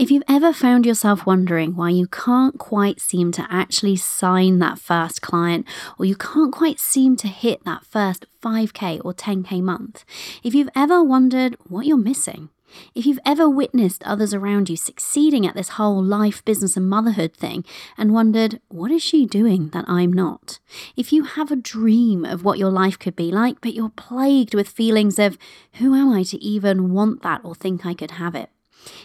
If you've ever found yourself wondering why you can't quite seem to actually sign that first client, or you can't quite seem to hit that first 5K or 10K month, if you've ever wondered what you're missing, if you've ever witnessed others around you succeeding at this whole life, business, and motherhood thing and wondered, what is she doing that I'm not? If you have a dream of what your life could be like, but you're plagued with feelings of, who am I to even want that or think I could have it?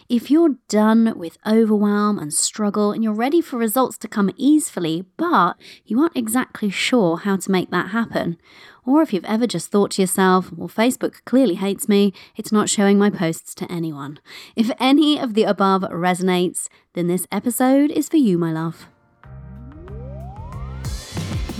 If you're done with overwhelm and struggle and you're ready for results to come easily, but you aren't exactly sure how to make that happen, or if you've ever just thought to yourself, well, Facebook clearly hates me, it's not showing my posts to anyone. If any of the above resonates, then this episode is for you, my love.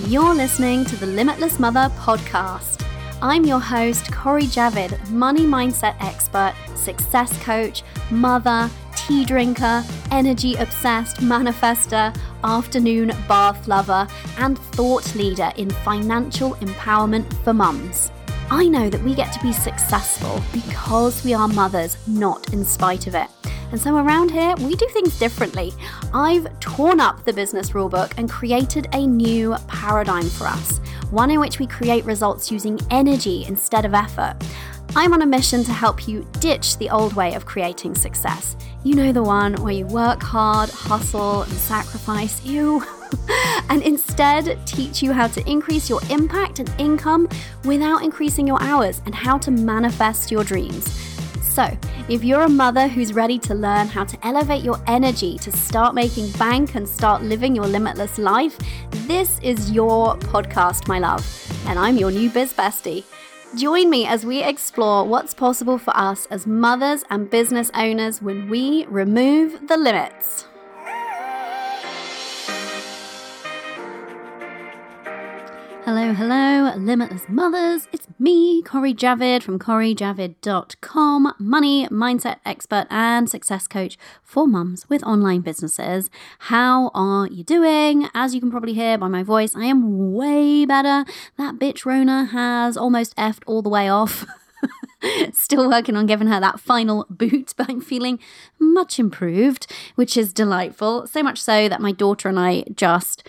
You're listening to the Limitless Mother podcast. I'm your host, Cori Javid, money mindset expert, success coach, mother, tea drinker, energy obsessed manifester, afternoon bath lover, and thought leader in financial empowerment for mums. I know that we get to be successful because we are mothers, not in spite of it. And so around here, we do things differently. I've torn up the business rulebook and created a new paradigm for us, one in which we create results using energy instead of effort. I'm on a mission to help you ditch the old way of creating success. You know the one where you work hard, hustle, and sacrifice you. and instead teach you how to increase your impact and income without increasing your hours and how to manifest your dreams. So, if you're a mother who's ready to learn how to elevate your energy to start making bank and start living your limitless life, this is your podcast, my love. And I'm your new biz bestie. Join me as we explore what's possible for us as mothers and business owners when we remove the limits. Hello, hello, limitless mothers. It's me, Cori Javid from CoriJavid.com, money mindset expert and success coach for mums with online businesses. How are you doing? As you can probably hear by my voice, I am way better. That bitch Rona has almost effed all the way off. Still working on giving her that final boot, but I'm feeling much improved, which is delightful. So much so that my daughter and I just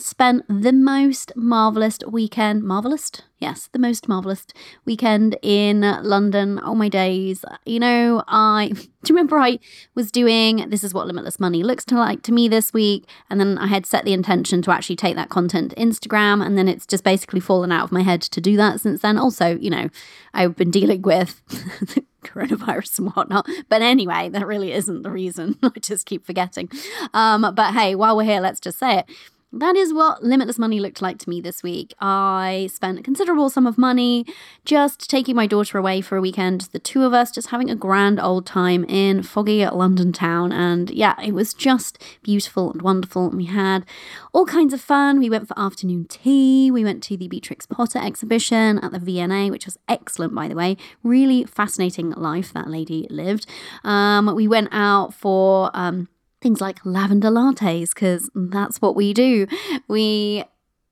spent the most marvelous weekend, marvelous? Yes, the most marvelous weekend in London. Oh my days. You know, I do you remember I was doing this is what limitless money looks to like to me this week and then I had set the intention to actually take that content to Instagram and then it's just basically fallen out of my head to do that since then. Also, you know, I've been dealing with coronavirus and whatnot. But anyway, that really isn't the reason. I just keep forgetting. Um, but hey, while we're here, let's just say it that is what limitless money looked like to me this week. I spent a considerable sum of money just taking my daughter away for a weekend, the two of us just having a grand old time in foggy London town. And yeah, it was just beautiful and wonderful. We had all kinds of fun. We went for afternoon tea, we went to the Beatrix Potter exhibition at the V&A, which was excellent, by the way. Really fascinating life that lady lived. Um, we went out for. Um, things like lavender lattes, because that's what we do. We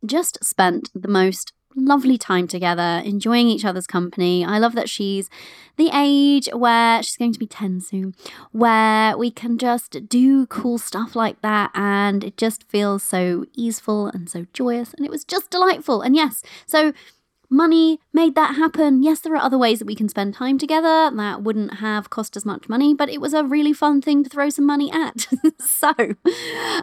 just spent the most lovely time together, enjoying each other's company. I love that she's the age where she's going to be 10 soon, where we can just do cool stuff like that. And it just feels so easeful and so joyous. And it was just delightful. And yes, so money made that happen. Yes, there are other ways that we can spend time together that wouldn't have cost as much money, but it was a really fun thing to throw some money at. so,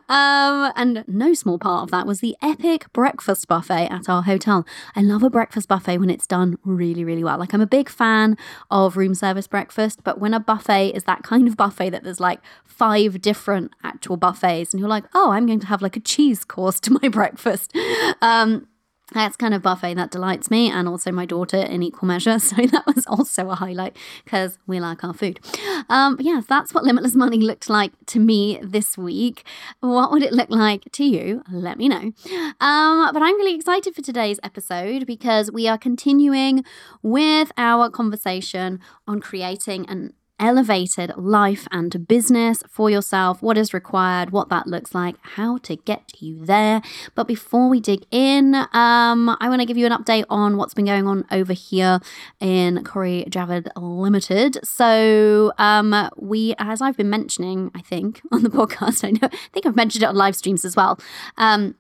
um, and no small part of that was the epic breakfast buffet at our hotel. I love a breakfast buffet when it's done really, really well. Like, I'm a big fan of room service breakfast, but when a buffet is that kind of buffet that there's like five different actual buffets, and you're like, oh, I'm going to have like a cheese course to my breakfast. Um, that's kind of buffet that delights me and also my daughter in equal measure. So that was also a highlight because we like our food. Um, yeah, that's what limitless money looked like to me this week. What would it look like to you? Let me know. Um, but I'm really excited for today's episode because we are continuing with our conversation on creating an elevated life and business for yourself, what is required, what that looks like, how to get you there. But before we dig in, um, I want to give you an update on what's been going on over here in Cori Javid Limited. So, um, we, as I've been mentioning, I think on the podcast, I know, I think I've mentioned it on live streams as well. Um,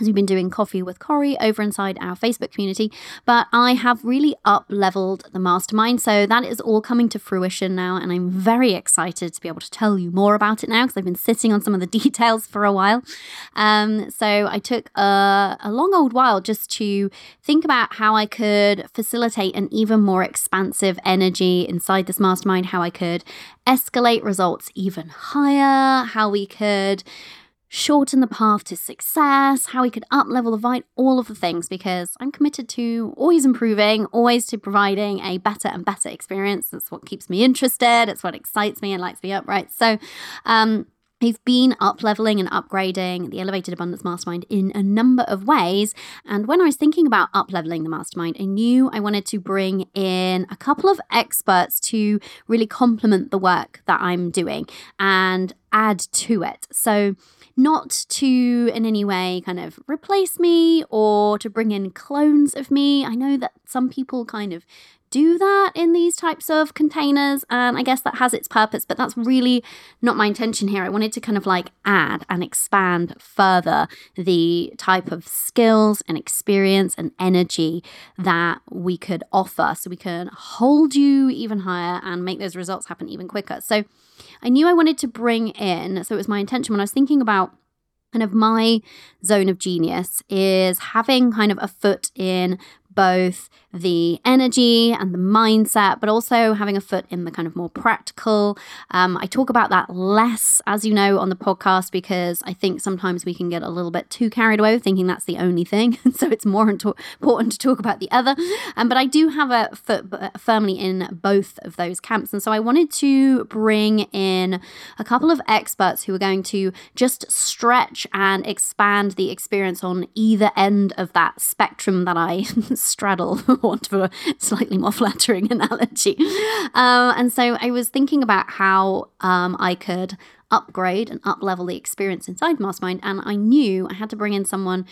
we've been doing coffee with Cori over inside our Facebook community, but I have really up leveled the mastermind. So that is all coming to fruition now, and I'm very excited to be able to tell you more about it now because I've been sitting on some of the details for a while. Um, so I took a, a long old while just to think about how I could facilitate an even more expansive energy inside this mastermind, how I could escalate results even higher, how we could shorten the path to success, how we could up level the Vite, all of the things, because I'm committed to always improving, always to providing a better and better experience. That's what keeps me interested. It's what excites me and lights me up, right? So, um, We've been up leveling and upgrading the Elevated Abundance Mastermind in a number of ways. And when I was thinking about up leveling the mastermind, I knew I wanted to bring in a couple of experts to really complement the work that I'm doing and add to it. So, not to in any way kind of replace me or to bring in clones of me. I know that some people kind of do that in these types of containers, and I guess that has its purpose, but that's really not my intention here. I wanted to kind of like add and expand further the type of skills and experience and energy that we could offer so we can hold you even higher and make those results happen even quicker. So I knew I wanted to bring in, so it was my intention when I was thinking about kind of my zone of genius is having kind of a foot in both the energy and the mindset, but also having a foot in the kind of more practical. Um, I talk about that less, as you know, on the podcast because I think sometimes we can get a little bit too carried away thinking that's the only thing. And so it's more important to talk about the other. Um, but I do have a foot firmly in both of those camps. And so I wanted to bring in a couple of experts who are going to just stretch and expand the experience on either end of that spectrum that I straddle of a slightly more flattering analogy. Um, and so I was thinking about how um, I could upgrade and up level the experience inside Mastermind, and I knew I had to bring in someone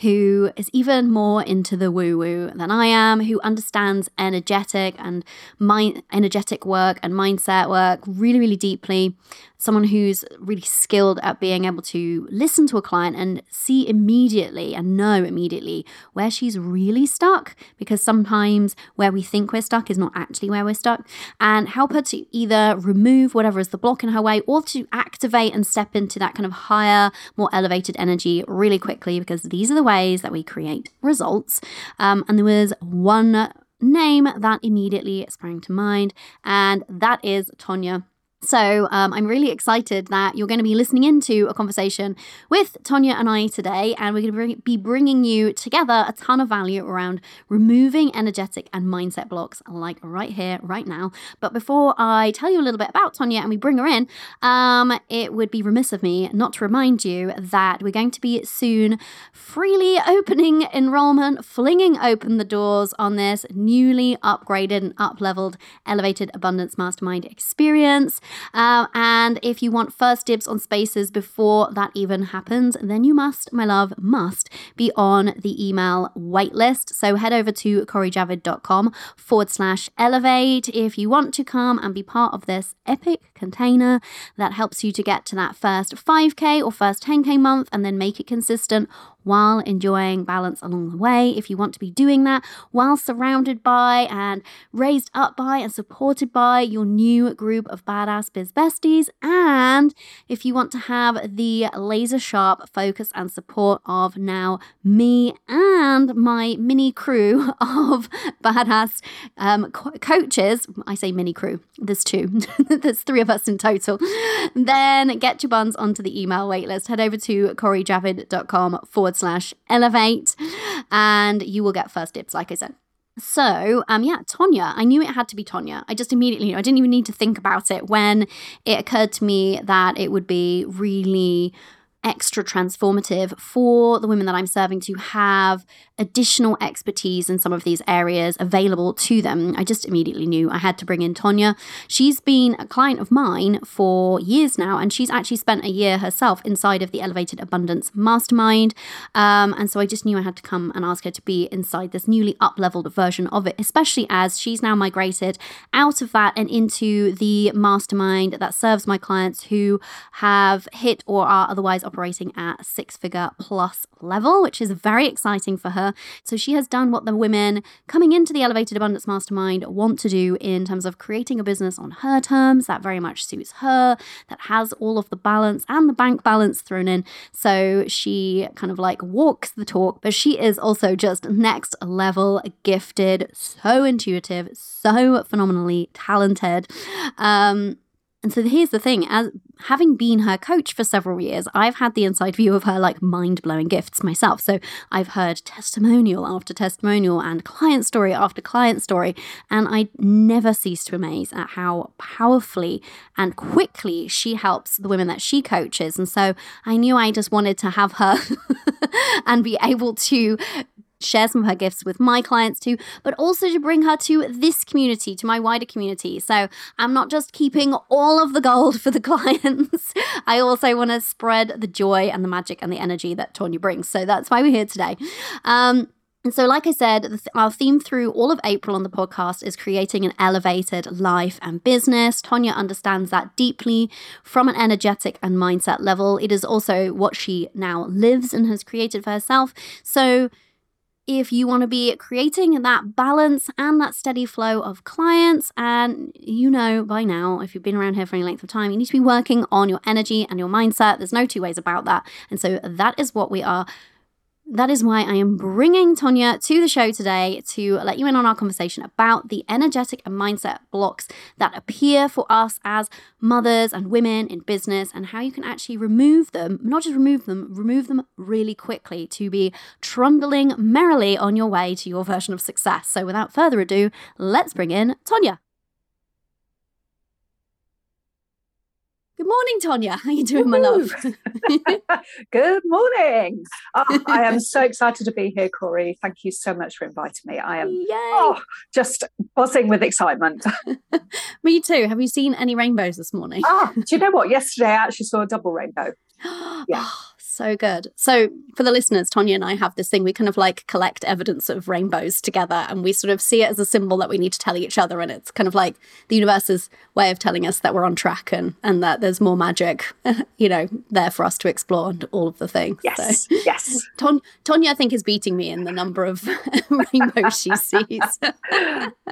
who is even more into the woo woo than I am, who understands energetic and mind energetic work and mindset work really, really deeply, someone who's really skilled at being able to listen to a client and see immediately and know immediately where she's really stuck because sometimes where we think we're stuck is not actually where we're stuck and help her to either remove whatever is the block in her way or to activate and step into that kind of higher more elevated energy really quickly because these are the ways that we create results. Um, and there was one name that immediately sprang to mind and that is Tonja so um, I'm really excited that you're going to be listening into a conversation with Tonja and I today, and we're going to bring, be bringing you together a ton of value around removing energetic and mindset blocks, like right here, right now. But before I tell you a little bit about Tonja and we bring her in, um, it would be remiss of me not to remind you that we're going to be soon freely opening enrollment, flinging open the doors on this newly upgraded and up leveled Elevated Abundance Mastermind experience. Um, and if you want first dibs on spaces before that even happens, then you must, my love, must be on the email waitlist. So head over to corijavid.com forward slash elevate if you want to come and be part of this epic container that helps you to get to that first 5K or first 10K month and then make it consistent while enjoying balance along the way. If you want to be doing that while surrounded by and raised up by and supported by your new group of badass biz besties, and if you want to have the laser sharp focus and support of now me and my mini crew of badass um, co- coaches, I say mini crew, there's two, there's three of us in total, then get your buns onto the email waitlist. Head over to corijavid.com forward forward slash elevate, and you will get first dibs, like I said. So, um, yeah, Tonja. I knew it had to be Tonja. I just immediately. I didn't even need to think about it when it occurred to me that it would be really extra transformative for the women that I'm serving to have additional expertise in some of these areas available to them. I just immediately knew I had to bring in Tonja. She's been a client of mine for years now, and she's actually spent a year herself inside of the Elevated Abundance Mastermind. Um, and so I just knew I had to come and ask her to be inside this newly up leveled version of it, especially as she's now migrated out of that and into the mastermind that serves my clients who have hit or are otherwise operating at six figure plus level, which is very exciting for her. So she has done what the women coming into the Elevated Abundance Mastermind want to do in terms of creating a business on her terms that very much suits her, that has all of the balance and the bank balance thrown in. So she kind of like walks the talk, but she is also just next level gifted, so intuitive, so phenomenally talented. Um, and so here's the thing as having been her coach for several years, I've had the inside view of her like mind blowing gifts myself. So I've heard testimonial after testimonial and client story after client story. And I never cease to amaze at how powerfully and quickly she helps the women that she coaches. And so I knew I just wanted to have her and be able to share some of her gifts with my clients too, but also to bring her to this community, to my wider community. So I'm not just keeping all of the gold for the clients, I also want to spread the joy and the magic and the energy that Tonja brings. So that's why we're here today. Um, and so, like I said, our theme through all of April on the podcast is creating an elevated life and business. Tonja understands that deeply from an energetic and mindset level. It is also what she now lives and has created for herself. So, if you want to be creating that balance and that steady flow of clients. And you know by now, if you've been around here for any length of time, you need to be working on your energy and your mindset. There's no two ways about that. And so that is what we are that is why I am bringing Tonja to the show today to let you in on our conversation about the energetic and mindset blocks that appear for us as mothers and women in business and how you can actually remove them, not just remove them, remove them really quickly to be trundling merrily on your way to your version of success. So without further ado, let's bring in Tonja. Good morning, Tonja. How are you doing, my love? Good morning. Oh, I am so excited to be here, Cori. Thank you so much for inviting me. I am oh, just buzzing with excitement. me too. Have you seen any rainbows this morning? oh, do you know what? Yesterday I actually saw a double rainbow. Yeah. Ah, So good. So, for the listeners, Tonja and I have this thing. We kind of like collect evidence of rainbows together and we sort of see it as a symbol that we need to tell each other. And it's kind of like the universe's way of telling us that we're on track and, and that there's more magic, you know, there for us to explore and all of the things. Yes. So, yes. Ton- Tonja, I think, is beating me in the number of rainbows she sees.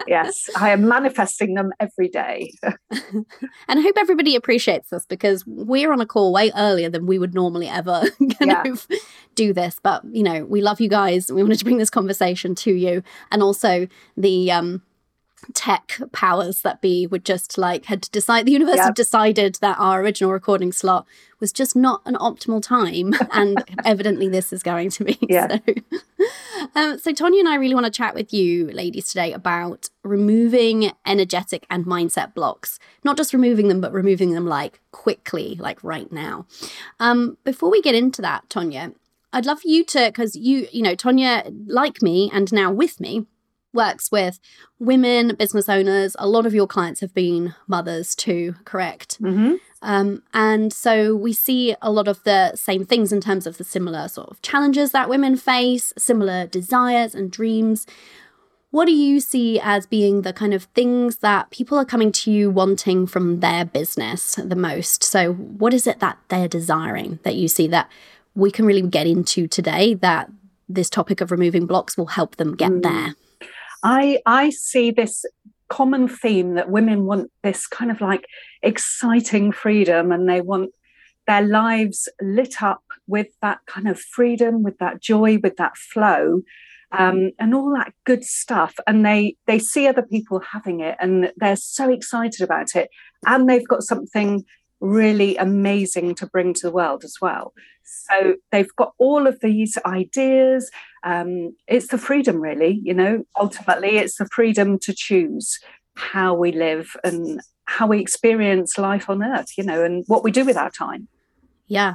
yes. I am manifesting them every day. and I hope everybody appreciates this because we're on a call way earlier than we would normally ever kind yeah. of do this. But you know, we love you guys. We wanted to bring this conversation to you, and also the um tech powers that be would just like had decided the universe yep. had decided that our original recording slot was just not an optimal time and evidently this is going to be yeah. so um, so tonja and i really want to chat with you ladies today about removing energetic and mindset blocks not just removing them but removing them like quickly like right now um, before we get into that tonja i'd love for you to because you you know tonja like me and now with me works with women business owners. A lot of your clients have been mothers too, correct? Mm-hmm. Um, and so we see a lot of the same things in terms of the similar sort of challenges that women face, similar desires and dreams. What do you see as being the kind of things that people are coming to you wanting from their business the most? So, what is it that they're desiring that you see that we can really get into today that this topic of removing blocks will help them get mm. there? I I see this common theme that women want this kind of like exciting freedom and they want their lives lit up with that kind of freedom, with that joy, with that flow. Um, and all that good stuff and they they see other people having it and they're so excited about it and they've got something really amazing to bring to the world as well. So they've got all of these ideas. Um, it's the freedom, really, you know, ultimately, it's the freedom to choose how we live and how we experience life on earth, you know, and what we do with our time. Yeah.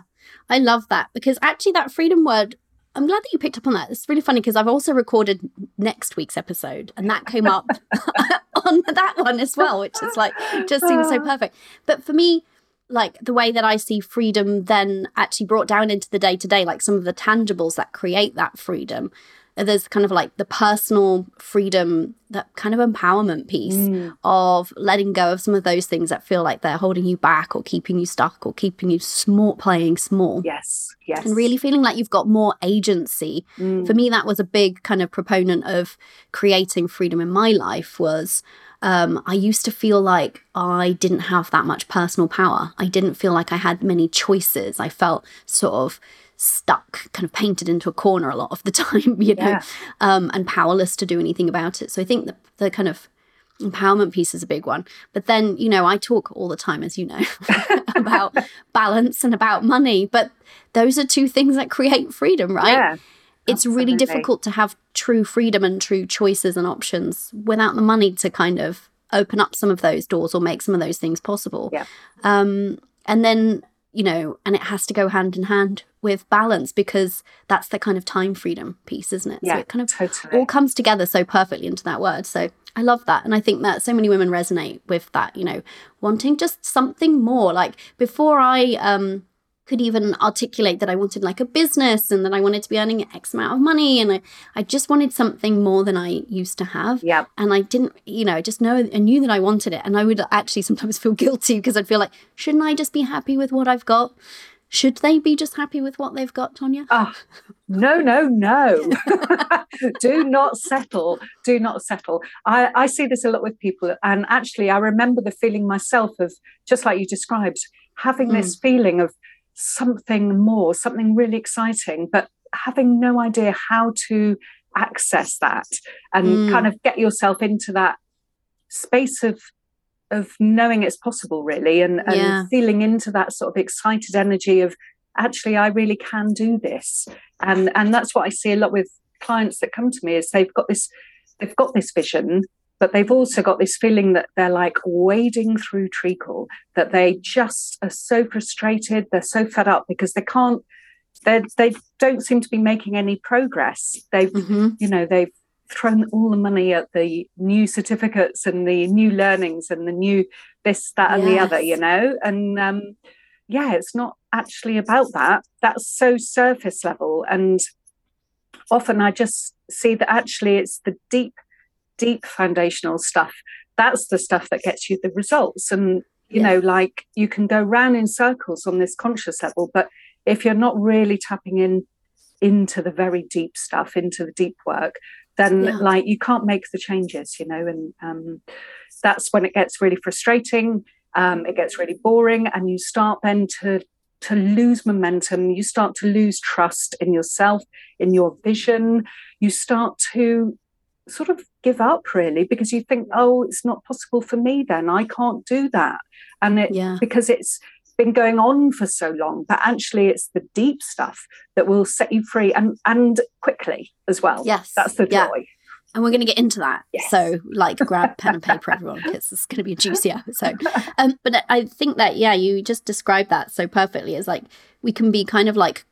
I love that because actually that freedom word I'm glad that you picked up on that. It's really funny because I've also recorded next week's episode and that came up on that one as well, which is like just seems so perfect. But for me, like the way that I see freedom then actually brought down into the day to day, like some of the tangibles that create that freedom there's kind of like the personal freedom that kind of empowerment piece mm. of letting go of some of those things that feel like they're holding you back or keeping you stuck or keeping you small playing small yes yes and really feeling like you've got more agency mm. for me that was a big kind of proponent of creating freedom in my life was um, I used to feel like I didn't have that much personal power. I didn't feel like I had many choices. I felt sort of stuck, kind of painted into a corner a lot of the time, you know, yeah. um, and powerless to do anything about it. So I think the, the kind of empowerment piece is a big one. But then, you know, I talk all the time, as you know, about balance and about money. But those are two things that create freedom, right? Yeah. It's absolutely. really difficult to have true freedom and true choices and options without the money to kind of open up some of those doors or make some of those things possible. Yeah. Um, and then you know, and it has to go hand in hand with balance because that's the kind of time freedom piece, isn't it? Yeah, so it kind of totally. all comes together so perfectly into that word. So I love that. And I think that so many women resonate with that, you know, wanting just something more. Like before I um could even articulate that I wanted like a business and that I wanted to be earning X amount of money. And I, I just wanted something more than I used to have. Yeah. And I didn't, you know, just know, I knew that I wanted it. And I would actually sometimes feel guilty because I'd feel like, shouldn't I just be happy with what I've got? Should they be just happy with what they've got, Tonja? Oh, no, no, no. Do not settle. Do not settle. I, I see this a lot with people. And actually, I remember the feeling myself of, just like you described, having mm. this feeling of, something more, something really exciting, but having no idea how to access that and mm. kind of get yourself into that space of of knowing it's possible really and, and yeah. feeling into that sort of excited energy of actually I really can do this and and that's what I see a lot with clients that come to me is they've got this they've got this vision but they've also got this feeling that they're like wading through treacle, that they just are so frustrated, they're so fed up because they can't, they they don't seem to be making any progress. They've, mm-hmm. you know, they've thrown all the money at the new certificates and the new learnings and the new this, that, and yes. the other, you know, and um, yeah, it's not actually about that. That's so surface level, and often I just see that actually it's the deep deep foundational stuff that's the stuff that gets you the results and you yeah. know like you can go round in circles on this conscious level but if you're not really tapping in into the very deep stuff into the deep work then yeah. like you can't make the changes you know and um, that's when it gets really frustrating um, it gets really boring and you start then to to lose momentum you start to lose trust in yourself in your vision you start to sort of give up really because you think oh it's not possible for me then. I can't do that. And it yeah. because it's been going on for so long but actually it's the deep stuff that will set you free and and quickly as well. Yes. That's the joy. Yeah. and we're going to get into that. Yes. so like grab pen and paper everyone because it's going to be a juicy episode um, but i think that yeah you just described that so perfectly. As like we can be kind of like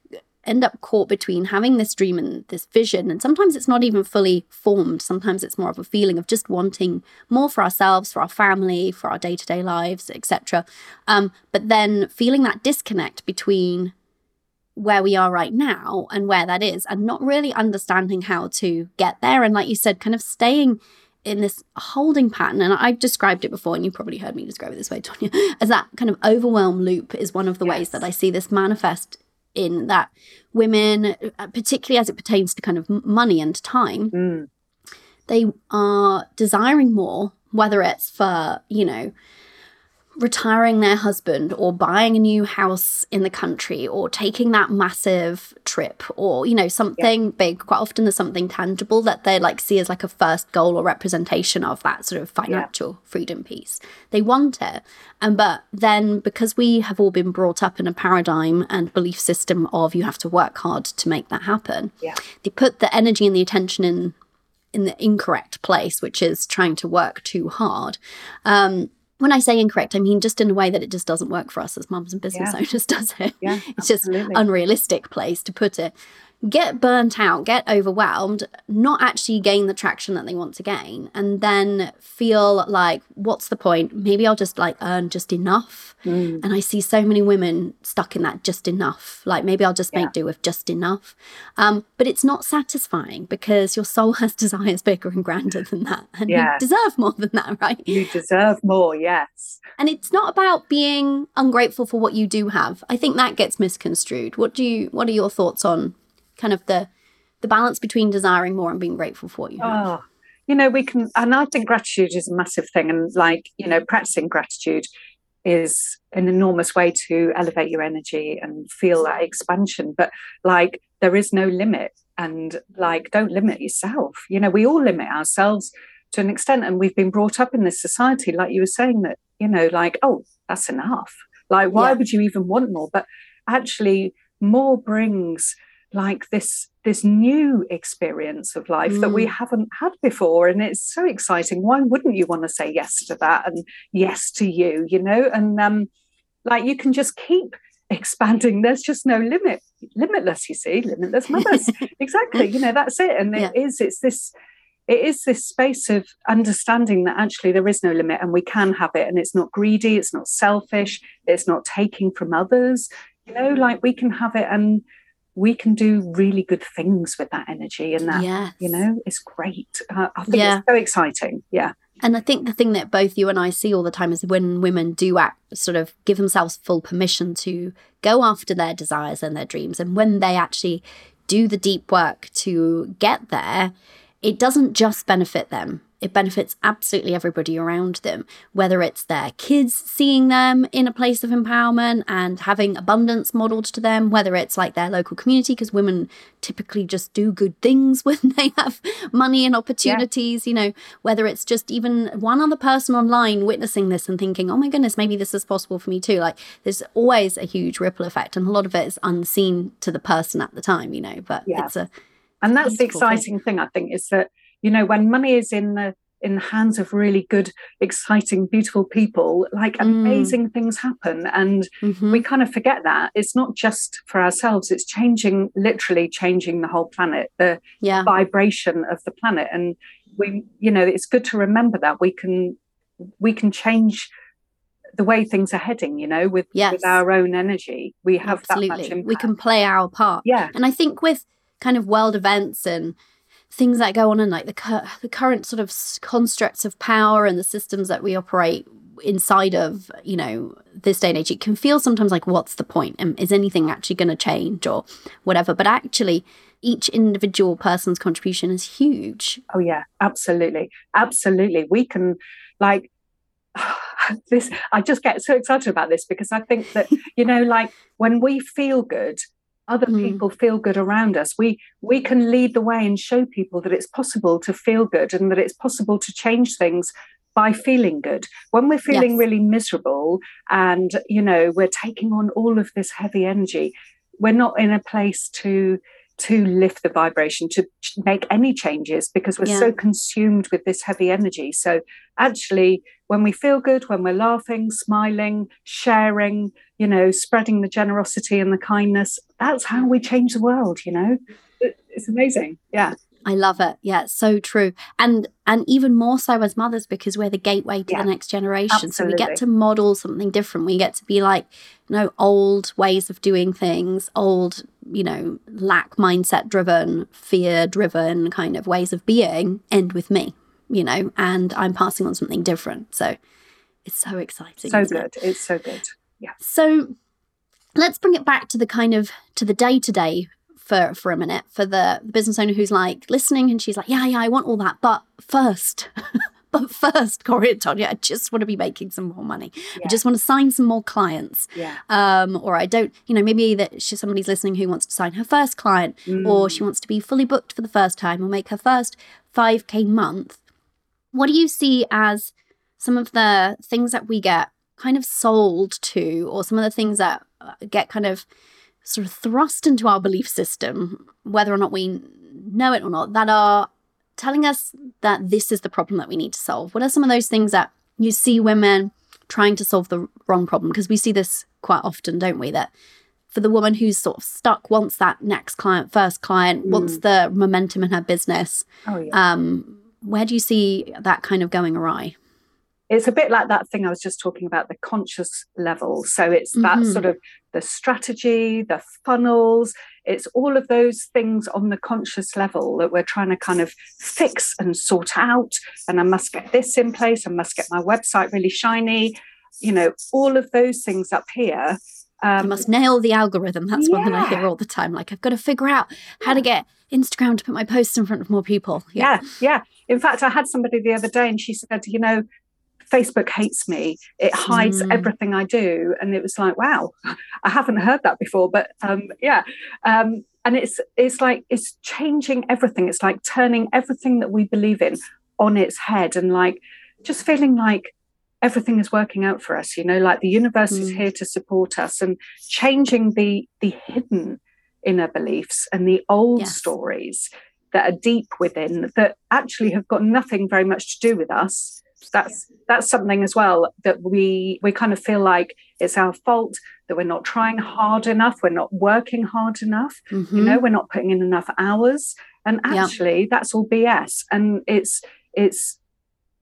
end up caught between having this dream and this vision. And sometimes it's not even fully formed. Sometimes it's more of a feeling of just wanting more for ourselves, for our family, for our day to day lives, etc. Um, but then feeling that disconnect between where we are right now and where that is, and not really understanding how to get there. And like you said, kind of staying in this holding pattern, and I've described it before, and you probably heard me describe it this way, Tonja, as that kind of overwhelm loop is one of the yes. ways that I see this manifest in that women, uh, particularly as it pertains to kind of money and time, mm. they are desiring more, whether it's for, you know, retiring their husband or buying a new house in the country or taking that massive trip or you know something yeah. big quite often there's something tangible that they like see as like a first goal or representation of that sort of financial yeah. freedom piece they want it and but then because we have all been brought up in a paradigm and belief system of you have to work hard to make that happen yeah. they put the energy and the attention in in the incorrect place which is trying to work too hard um when I say incorrect, I mean just in a way that it just doesn't work for us as mums and business Yeah. owners, does it? Yeah, it's just unrealistic place to put it. Get burnt out, get overwhelmed, not actually gain the traction that they want to gain, and then feel like, what's the point? Maybe I'll just like earn just enough. Mm. And I see so many women stuck in that just enough. Like maybe I'll just make Yeah. do with just enough. Um, but it's not satisfying because your soul has desires bigger and grander than that. And Yeah. you deserve more than that, right? You deserve more, yes. And it's not about being ungrateful for what you do have. I think that gets misconstrued. What do you what are your thoughts on kind of the the balance between desiring more and being grateful for what you have? Oh, you know, we can, and I think gratitude is a massive thing. And like, you know, practicing gratitude is an enormous way to elevate your energy and feel that expansion. But like, there is no limit. And like, don't limit yourself. You know, we all limit ourselves to an extent. And we've been brought up in this society, like you were saying, that, you know, like, oh, that's enough. Like, why Yeah. would you even want more? But actually, more brings like this this new experience of life that we Mm. haven't had before. And it's so exciting. Why wouldn't you want to say yes to that and yes to you you know? And um like you can just keep expanding. There's just no limit limitless you see limitless mothers. Exactly you know that's it. And it is. it's this it is this space of understanding that actually there is no limit and we can have it and it's not greedy it's not selfish it's not taking from others you know? Like we can have it and we can do really good things with that energy and that yes. you know it's great uh, i think Yeah. it's so exciting yeah And I think the thing that both you and I see all the time is when women do act, sort of give themselves full permission to go after their desires and their dreams. And when they actually do the deep work to get there, it doesn't just benefit them. It benefits absolutely everybody around them, whether it's their kids seeing them in a place of empowerment and having abundance modeled to them, whether it's like their local community, because women typically just do good things when they have money and opportunities, you know, whether it's just even one other person online witnessing this and thinking, oh my goodness, maybe this is possible for me too. Like there's always a huge ripple effect, and a lot of it is unseen to the person at the time, you know, but Yeah. it's a and that's the exciting thing i think is that you know when money is in the in the hands of really good exciting beautiful people like Mm. amazing things happen and Mhm. we kind of forget that it's not just for ourselves it's changing literally changing the whole planet the yeah. vibration of the planet and we you know it's good to remember that we can we can change the way things are heading you know with Yes. with our own energy we have that much Absolutely. impact We can play our part. yeah And I think with kind of world events and things that go on in like the cur- the current sort of constructs of power and the systems that we operate inside of, you know, this day and age, it can feel sometimes like, what's the? And is anything actually going to change or whatever? But actually, each individual person's contribution is huge. Oh yeah, absolutely, absolutely. We can like this. I just get so excited about this because I think that you know, like when we feel good, other Mm. people feel good around us. We we can lead the way and show people that it's possible to feel good and that it's possible to change things by feeling good. When we're feeling Yes. really miserable and you know we're taking on all of this heavy energy, we're not in a place to to lift the vibration to make any changes because we're Yeah. so consumed with this heavy energy so actually when we feel good when we're laughing smiling sharing you know spreading the generosity and the kindness that's how we change the world you know it's amazing yeah I love it. Yeah, it's so true. And and even more so as mothers because we're the gateway to Yeah, the next generation. So we get to model something different. We get to be like, you know, old ways of doing things, old, you know, lack mindset driven, fear driven kind of ways of being end with me, you know, and I'm passing on something different. So it's so exciting. so isn't it? good it's so good Yeah. So let's bring it back to the kind of to the day to day for for a minute for the, the business owner who's like listening and she's like, yeah, yeah, I want all that, but first. But first, Cori and Tonja, I just want to be making some more money. I just want to sign some more clients. yeah Um, or I don't, you know, maybe that she, somebody's listening who wants to sign her first client, or Mm. she wants to be fully booked for the first time or make her first 5K month. What do you see as some of the things that we get kind of sold to, or some of the things that uh, get kind of sort of thrust into our belief system, whether or not we know it or not, that are telling us that this is the problem that we need to solve? What are some of those things that you see women trying to solve the wrong problem because we see this quite often, don't we? That for the woman who's sort of stuck, wants that next client, first client, mm. wants the momentum in her business. Oh, yeah. Um, where do you see that kind of going awry? It's a bit like that thing I was just talking about, the conscious level. So it's mm-hmm. that sort of the strategy, the funnels, it's all of those things on the conscious level that we're trying to kind of fix and sort out. And I must get this in place, I must get my website really shiny, you know, all of those things up here um, you must nail the algorithm. That's yeah. one that I hear all the time. Like, I've got to figure out how to get Instagram to put my posts in front of more people. Yeah. yeah, yeah. In fact, I had somebody the other day and she said, you know, Facebook hates me. It hides mm. everything I do. And it was like, wow, I haven't heard that before. But um, yeah. Um, and it's it's like it's changing everything. It's like turning everything that we believe in on its head and like just feeling like everything is working out for us you know like the universe mm. is here to support us and changing the the hidden inner beliefs and the old yes. stories that are deep within that actually have got nothing very much to do with us that's yeah. that's something as well that we we kind of feel like it's our fault that we're not trying hard enough we're not working hard enough mm-hmm. you know we're not putting in enough hours and actually yeah. that's all bs and it's it's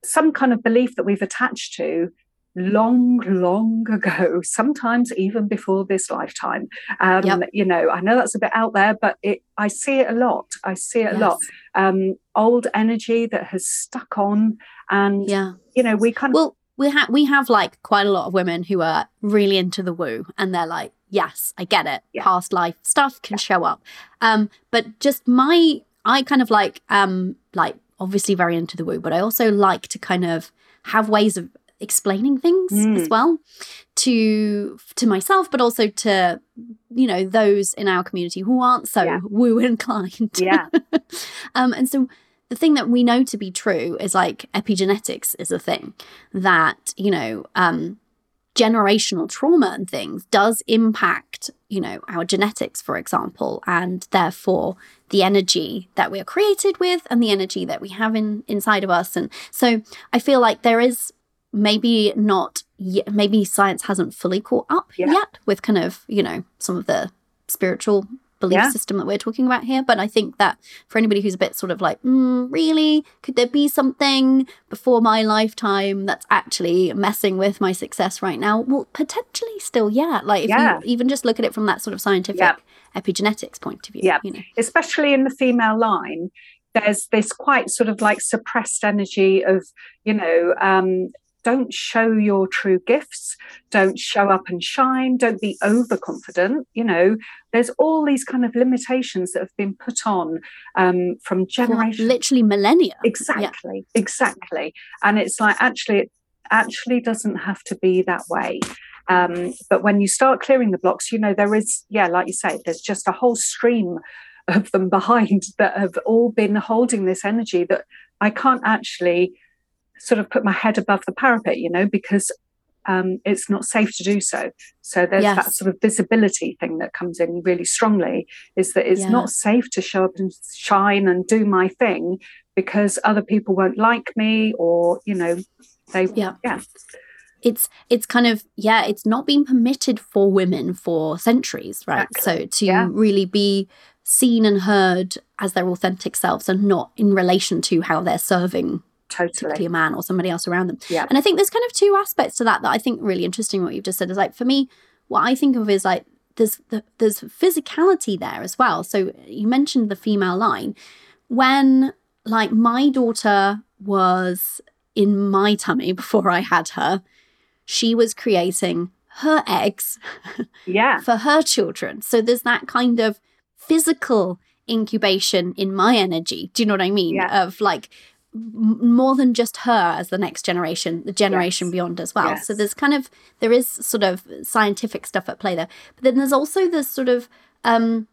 some kind of belief that we've attached to long, long ago, sometimes even before this lifetime. Um, yep. You know, I know that's a bit out there, but it, I see it a lot. I see it yes. a lot. Um, old energy that has stuck on, and yeah, you know, we kind of well, we have we have like quite a lot of women who are really into the woo, and they're like, yes, I get it. Yeah. Past life stuff can yeah. show up, um, but just my I kind of like um like obviously very into the woo, but I also like to kind of have ways of explaining things mm. as well to to myself but also to you know those in our community who aren't so yeah. woo inclined yeah um and so the thing that we know to be true is like epigenetics is a thing that you know um generational trauma and things does impact, you know, our genetics, for example, and therefore the energy that we are created with and the energy that we have in inside of us. And so I feel like there is maybe not yet, maybe science hasn't fully caught up yeah. yet with kind of, you know, some of the spiritual belief yeah. system that we're talking about here. But I think that for anybody who's a bit sort of like, mm, really, could there be something before my lifetime that's actually messing with my success right now? Well, potentially still, yeah. Like if yeah. you even just look at it from that sort of scientific epigenetics point of view. Yeah. You know. Especially in the female line, there's this quite sort of like suppressed energy of, you know, um, don't show your true gifts. Don't show up and shine. Don't be overconfident you know. There's all these kind of limitations that have been put on um, from generations literally millennia. Exactly yeah. exactly. And it's like actually it actually doesn't have to be that way. Um, but when you start clearing the blocks you know there is yeah like you say there's just a whole stream of them behind that have all been holding this energy that i can't actually sort of put my head above the parapet, you know, because um, it's not safe to do so. So there's yes. that sort of visibility thing that comes in really strongly is that it's yeah. not safe to show up and shine and do my thing because other people won't like me or, you know, they, yeah. yeah. It's it's kind of yeah it's not been permitted for women for centuries right exactly. so to yeah. really be seen and heard as their authentic selves and not in relation to how they're serving totally a man or somebody else around them. Yeah. And I think there's kind of two aspects to that that I think really interesting. What you've just said is like for me, what I think of is like there's the, there's physicality there as well. So you mentioned the female line when like my daughter was in my tummy before I had her, she was creating her eggs yeah for her children. So there's that kind of physical incubation in my energy. Do you know what I mean? Yeah. Of like more than just her as the next generation the generation yes. beyond as well yes. so there's kind of there is sort of scientific stuff at play there but then there's also this sort of um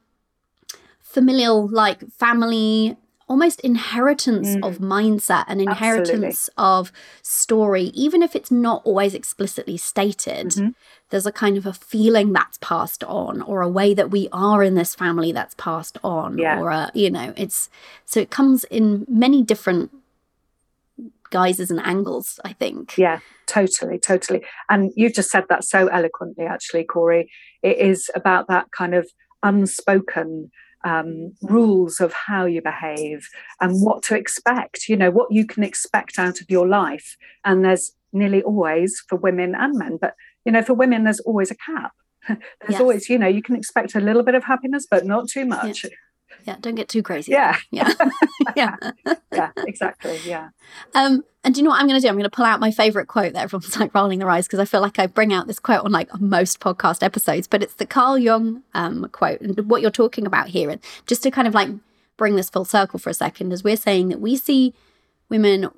familial like family almost inheritance mm. of mindset and inheritance Absolutely. of story even if it's not always explicitly stated mm-hmm. there's a kind of a feeling that's passed on or a way that we are in this family that's passed on yeah. or a you know it's so it comes in many different guises and angles, I think. Yeah, totally, totally. And you've just said that so eloquently, actually, Cori. It is about that kind of unspoken um, rules of how you behave and what to expect, you know, what you can expect out of your life. And there's nearly always for women and men, but, you know, for women, there's always a cap. there's yes. always, you know, you can expect a little bit of happiness, but not too much. Yeah yeah don't get too crazy yeah. yeah. Yeah. Yeah exactly yeah. Um and do you know what i'm going to do? I'm going to pull out my favorite quote that everyone's like rolling their eyes because i feel like i bring out this quote on like most podcast episodes but it's the carl jung um quote and what you're talking about here. And just to kind of like bring this full circle for a second is we're saying that we see women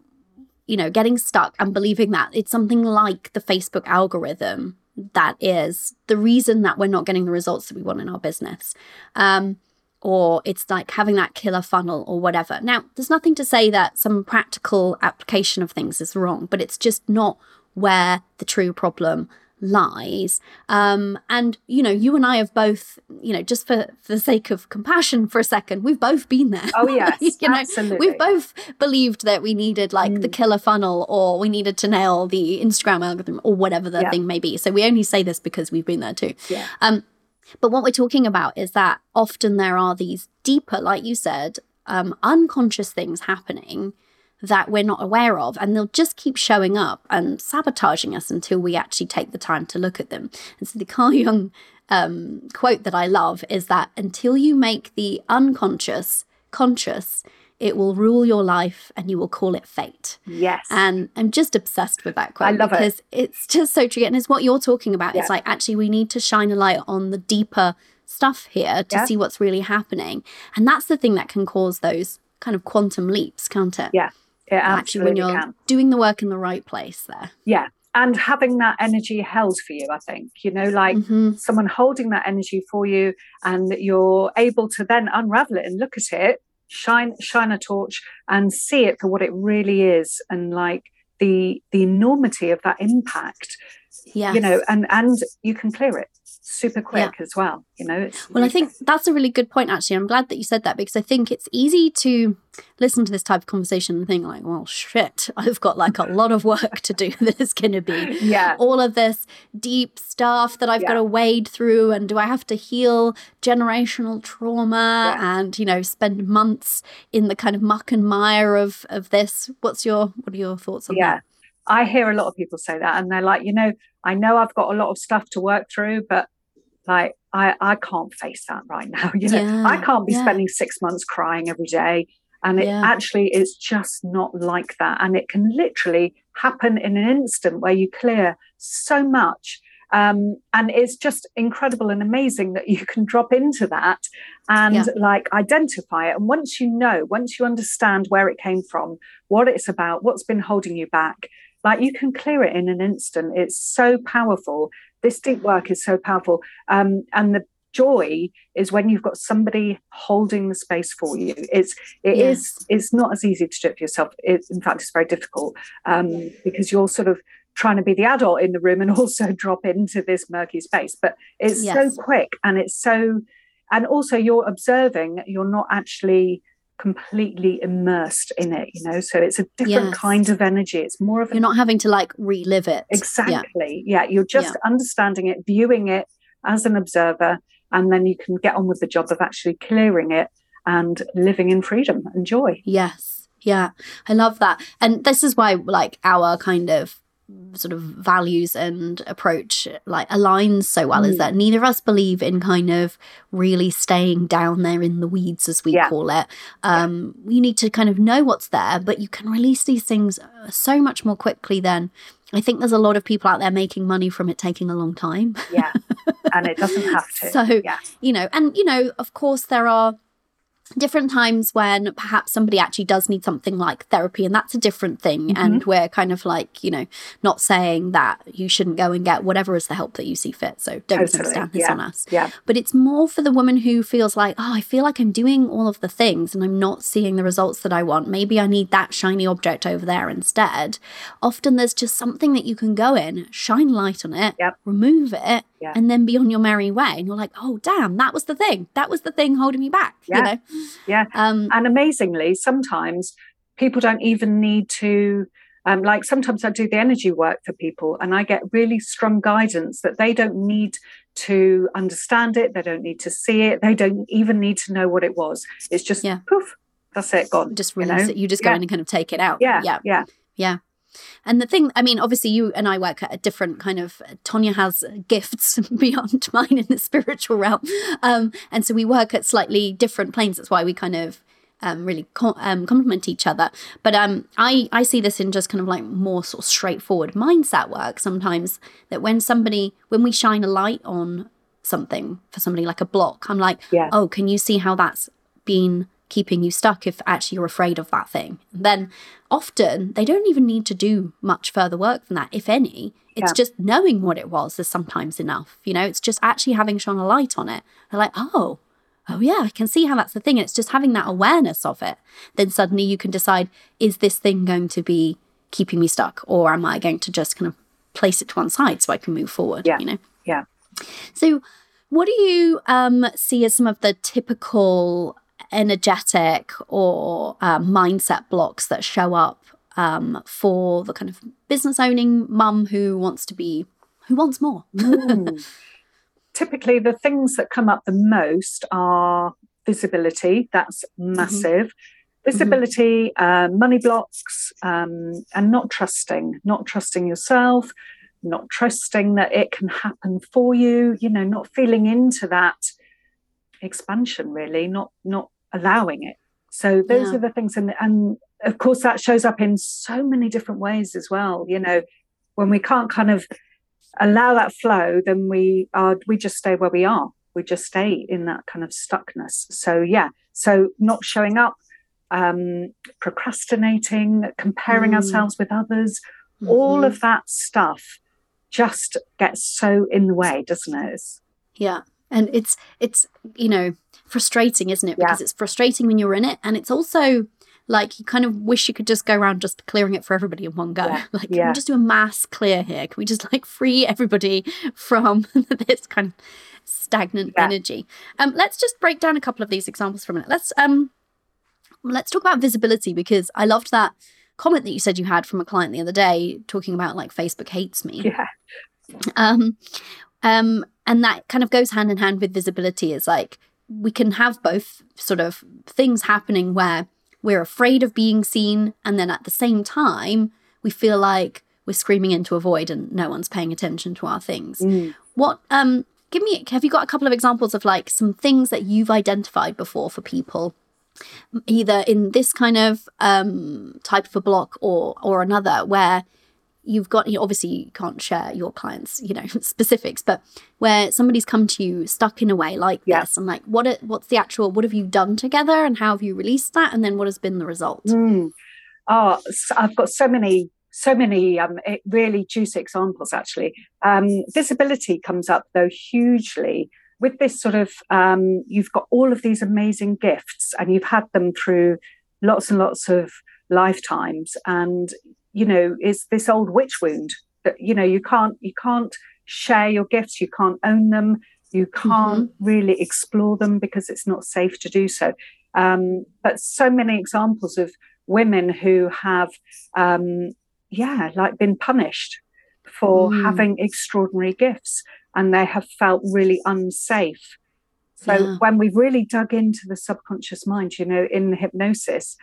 you know getting stuck and believing that it's something like the facebook algorithm that is the reason that we're not getting the results that we want in our business. Um or it's like having that killer funnel or whatever. Now, there's nothing to say that some practical application of things is wrong, but it's just not where the true problem lies. Um, and, you know, you and I have both, you know, just for, for the sake of compassion for a second, we've both been there. Oh, yes. you know, absolutely. We've both believed that we needed like mm. the killer funnel or we needed to nail the Instagram algorithm or whatever the yeah. thing may be. So we only say this because we've been there too. Yeah. Um, but what we're talking about is that often there are these deeper, like you said, um, unconscious things happening that we're not aware of, and they'll just keep showing up and sabotaging us until we actually take the time to look at them. And so the Carl Jung um, quote that I love is that until you make the unconscious conscious, it will rule your life and you will call it fate. Yes. And I'm just obsessed with that quote. I love because it. it's just so true. And it's what you're talking about. Yeah. It's like actually we need to shine a light on the deeper stuff here to yeah. see what's really happening. And that's the thing that can cause those kind of quantum leaps, can't it? Yeah. Yeah, actually when you're can. doing the work in the right place there. Yeah. And having that energy held for you, I think, you know, like mm-hmm. someone holding that energy for you, and you're able to then unravel it and look at it shine shine a torch and see it for what it really is and like the the enormity of that impact yeah you know and and you can clear it super quick yeah. as well you know well i think that's a really good point actually i'm glad that you said that because i think it's easy to listen to this type of conversation and think like well shit i've got like a lot of work to do there's going to be yeah all of this deep stuff that i've yeah. got to wade through and do i have to heal generational trauma yeah. and you know spend months in the kind of muck and mire of of this what's your what are your thoughts on yeah. that I hear a lot of people say that, and they're like, you know, I know I've got a lot of stuff to work through, but like I I can't face that right now. You know, yeah, I can't be yeah. spending six months crying every day. And it yeah. actually is just not like that. And it can literally happen in an instant where you clear so much. Um, and it's just incredible and amazing that you can drop into that and yeah. like identify it. And once you know, once you understand where it came from, what it's about, what's been holding you back, like you can clear it in an instant. It's so powerful this deep work is so powerful. Um, and the joy is when you've got somebody holding the space for you. It's it yes. is, it's not as easy to do it for yourself. It, in fact, it's very difficult um, because you're sort of trying to be the adult in the room and also drop into this murky space. But it's yes. so quick and it's so, and also you're observing. You're not actually completely immersed in it you know? So it's a different yes. kind of energy. It's more of a, you're not having to like relive it. Exactly. Yeah, yeah you're just yeah. understanding it viewing it as an observer and then you can get on with the job of actually clearing it and living in freedom and joy. Yes. Yeah. I love that. And this is why like our kind of sort of values and approach like aligns so well mm. is that neither of us believe in kind of really staying down there in the weeds as we yeah. call it um yeah. you need to kind of know what's there but you can release these things uh, so much more quickly than I think there's a lot of people out there making money from it taking a long time. Yeah. And it doesn't have to. so, yeah. you know, and, you know, of course, there are different times when perhaps somebody actually does need something like therapy and that's a different thing mm-hmm. and we're kind of like you know not saying that you shouldn't go and get whatever is the help that you see fit so don't totally. misunderstand this yeah. on us yeah but it's more for the woman who feels like oh i feel like i'm doing all of the things and i'm not seeing the results that i want maybe i need that shiny object over there instead often there's just something that you can go in shine light on it yep. remove it yeah. and then be on your merry way and you're like oh damn that was the thing that was the thing holding me back yeah. you know yeah um, and amazingly sometimes people don't even need to Um, like sometimes I do the energy work for people and I get really strong guidance that they don't need to understand it, they don't need to see it, they don't even need to know what it was. It's just yeah. poof, that's it, gone. Just release you know? it. You just go yeah. in and kind of take it out. Yeah. Yeah. Yeah. Yeah. And the thing, I mean, obviously, you and I work at a different kind of. Tonja has gifts beyond mine in the spiritual realm, um, and so we work at slightly different planes. That's why we kind of um, really co- um, complement each other. But um, I I see this in just kind of like more sort of straightforward mindset work. Sometimes that when somebody when we shine a light on something for somebody like a block, I'm like, yeah. oh, can you see how that's been keeping you stuck if actually you're afraid of that thing. then often they don't even need to do much further work than that, if any. It's yeah. just knowing what it was is sometimes enough. You know, it's just actually having shone a light on it. They're like, oh, oh yeah, I can see how that's the thing. And it's just having that awareness of it. Then suddenly you can decide, is this thing going to be keeping me stuck? Or am I going to just kind of place it to one side so I can move forward? Yeah. You know? Yeah. So what do you um, see as some of the typical energetic or uh, mindset blocks that show up um, for the kind of business owning mum who wants to be who wants more. mm. Typically, the things that come up the most are visibility. That's mm-hmm. massive. Mm-hmm. Visibility, mm-hmm. uh, money blocks, um, and not trusting, not trusting yourself, not trusting that it can happen for you. You know, not feeling into that expansion. Really, not not allowing it. So those yeah. are the things, and and of course that shows up in so many different ways as well. You know, when we can't kind of allow that flow, then we are we just stay where we are. We just stay in that kind of stuckness. So yeah, so not showing up, um, procrastinating, comparing mm. ourselves with others, mm-hmm. all of that stuff just gets so in the way, doesn't it? Yeah, and it's it's you know frustrating, isn't it? Because yeah. it's frustrating when you're in it, and it's also like you kind of wish you could just go around just clearing it for everybody in one go. Yeah. Like, yeah. can we just do a mass clear here? Can we just like free everybody from this kind of stagnant yeah. energy? Um, let's just break down a couple of these examples for a minute. Let's um, let's talk about visibility because I loved that comment that you said you had from a client the other day talking about like Facebook hates me. Yeah. Um, um, and that kind of goes hand in hand with visibility. Is like we can have both sort of things happening where we're afraid of being seen, and then at the same time, we feel like we're screaming into a void and no one's paying attention to our things. Mm. What, um, give me, have you got a couple of examples of like some things that you've identified before for people? either in this kind of um, type of a block or or another where you've got you obviously you can't share your clients you know specifics but where somebody's come to you stuck in a way like yeah. this and like what it, what's the actual what have you done together and how have you released that and then what has been the result mm. oh i've got so many so many um, really juicy examples actually um, visibility comes up though hugely with this sort of um, you've got all of these amazing gifts and you've had them through lots and lots of lifetimes and you know is this old witch wound that you know you can't you can't share your gifts you can't own them you can't mm-hmm. really explore them because it's not safe to do so um, but so many examples of women who have um, yeah like been punished for mm. having extraordinary gifts and they have felt really unsafe so yeah. when we've really dug into the subconscious mind you know in hypnosis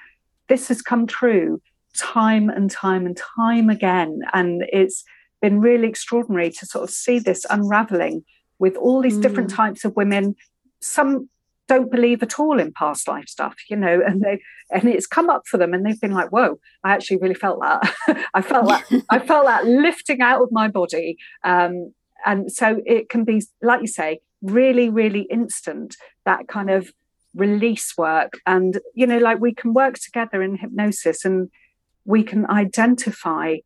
this has come true time and time and time again. And it's been really extraordinary to sort of see this unraveling with all these mm. different types of women. Some don't believe at all in past life stuff, you know, and they and it's come up for them and they've been like, whoa, I actually really felt that. I felt that I felt that lifting out of my body. Um, and so it can be, like you say, really, really instant, that kind of release work. And, you know, like we can work together in hypnosis and we can identify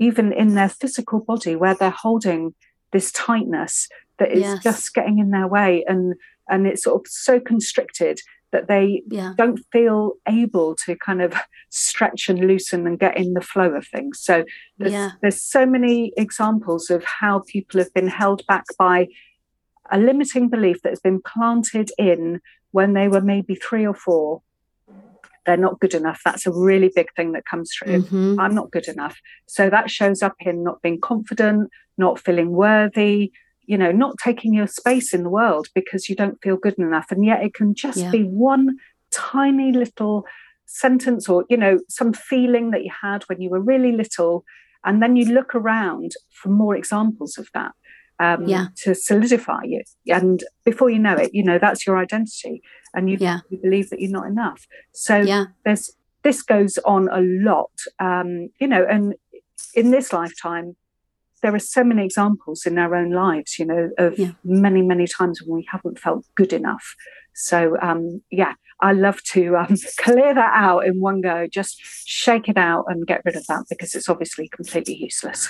even in their physical body where they're holding this tightness that is yes. just getting in their way and and it's sort of so constricted that they yeah. don't feel able to kind of stretch and loosen and get in the flow of things so there's, yeah. there's so many examples of how people have been held back by a limiting belief that has been planted in when they were maybe three or four they're not good enough. That's a really big thing that comes through. Mm-hmm. I'm not good enough. So that shows up in not being confident, not feeling worthy, you know, not taking your space in the world because you don't feel good enough. And yet it can just yeah. be one tiny little sentence or, you know, some feeling that you had when you were really little. And then you look around for more examples of that. Um, yeah. to solidify you. And before you know it, you know, that's your identity and you, yeah. you believe that you're not enough. So yeah. there's this goes on a lot, um, you know, and in this lifetime, there are so many examples in our own lives, you know, of many, many times when we haven't felt good enough. So, um, yeah, I love to um, clear that out in one go, just shake it out and get rid of that because it's obviously completely useless.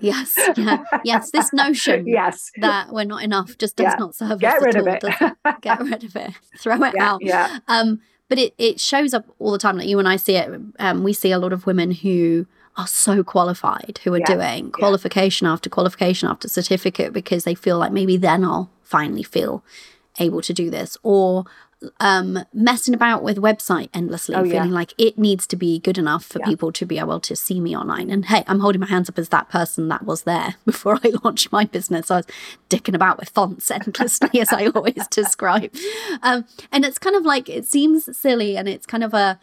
Yes, yeah, yes. This notion, yes, that we're not enough just does yeah. not serve get us rid at of all. It. Get rid of it. Throw it yeah, out. Yeah. Um, but it it shows up all the time. Like you and I see it. Um, we see a lot of women who are so qualified who are yeah. doing qualification yeah. after qualification after certificate because they feel like maybe then I'll finally feel able to do this or um messing about with website endlessly oh, feeling yeah. like it needs to be good enough for people to be able to see me online and hey i'm holding my hands up as that person that was there before i launched my business i was dicking about with fonts endlessly as i always describe um and it's kind of like it seems silly and it's kind of a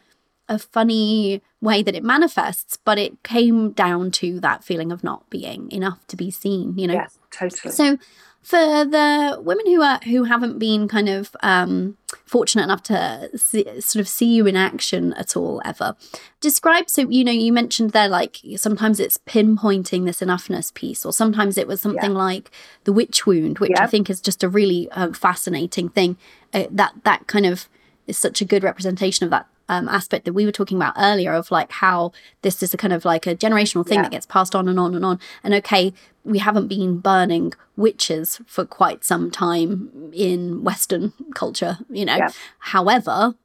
a funny way that it manifests, but it came down to that feeling of not being enough to be seen, you know? Yes, totally. So for the women who are who haven't been kind of um, fortunate enough to see, sort of see you in action at all ever describe so you know you mentioned there like sometimes it's pinpointing this enoughness piece or sometimes it was something yeah. like the witch wound which yeah. i think is just a really uh, fascinating thing uh, that that kind of is such a good representation of that um, aspect that we were talking about earlier of like how this is a kind of like a generational thing yeah. that gets passed on and on and on. And okay, we haven't been burning witches for quite some time in Western culture, you know. Yeah. However,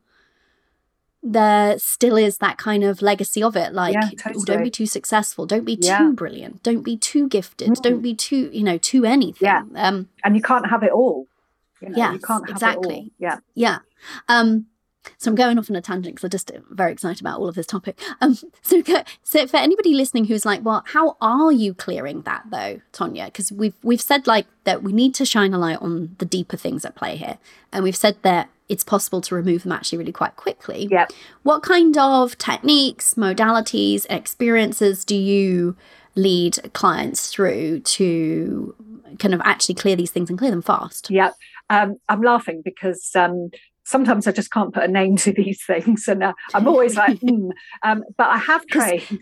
there still is that kind of legacy of it like yeah, totally. don't be too successful don't be yeah. too brilliant don't be too gifted mm. don't be too you know too anything yeah um and you can't have it all you know, yes, you can't exactly yeah yeah um so I'm going off on a tangent because I'm just very excited about all of this topic. Um, so, so for anybody listening who's like, well, how are you clearing that though, Tonja? Because we've we've said like that we need to shine a light on the deeper things at play here, and we've said that it's possible to remove them actually really quite quickly. Yeah. What kind of techniques, modalities, experiences do you lead clients through to kind of actually clear these things and clear them fast? Yeah. Um, I'm laughing because um, sometimes I just can't put a name to these things, and uh, I'm always like, mm. um, but I have trained.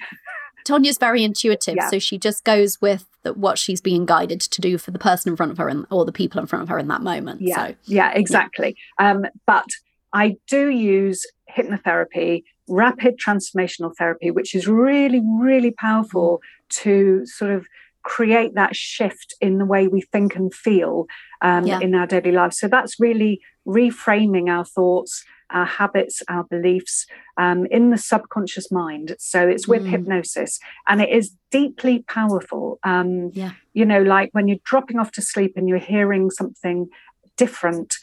Tonja's very intuitive, yeah. so she just goes with the, what she's being guided to do for the person in front of her and, or the people in front of her in that moment. Yeah, so, yeah, exactly. Yeah. Um, but I do use hypnotherapy, rapid transformational therapy, which is really, really powerful mm. to sort of create that shift in the way we think and feel um, yeah. in our daily lives. So that's really reframing our thoughts, our habits, our beliefs um, in the subconscious mind. So it's with mm. hypnosis and it is deeply powerful. Um, yeah. You know, like when you're dropping off to sleep and you're hearing something different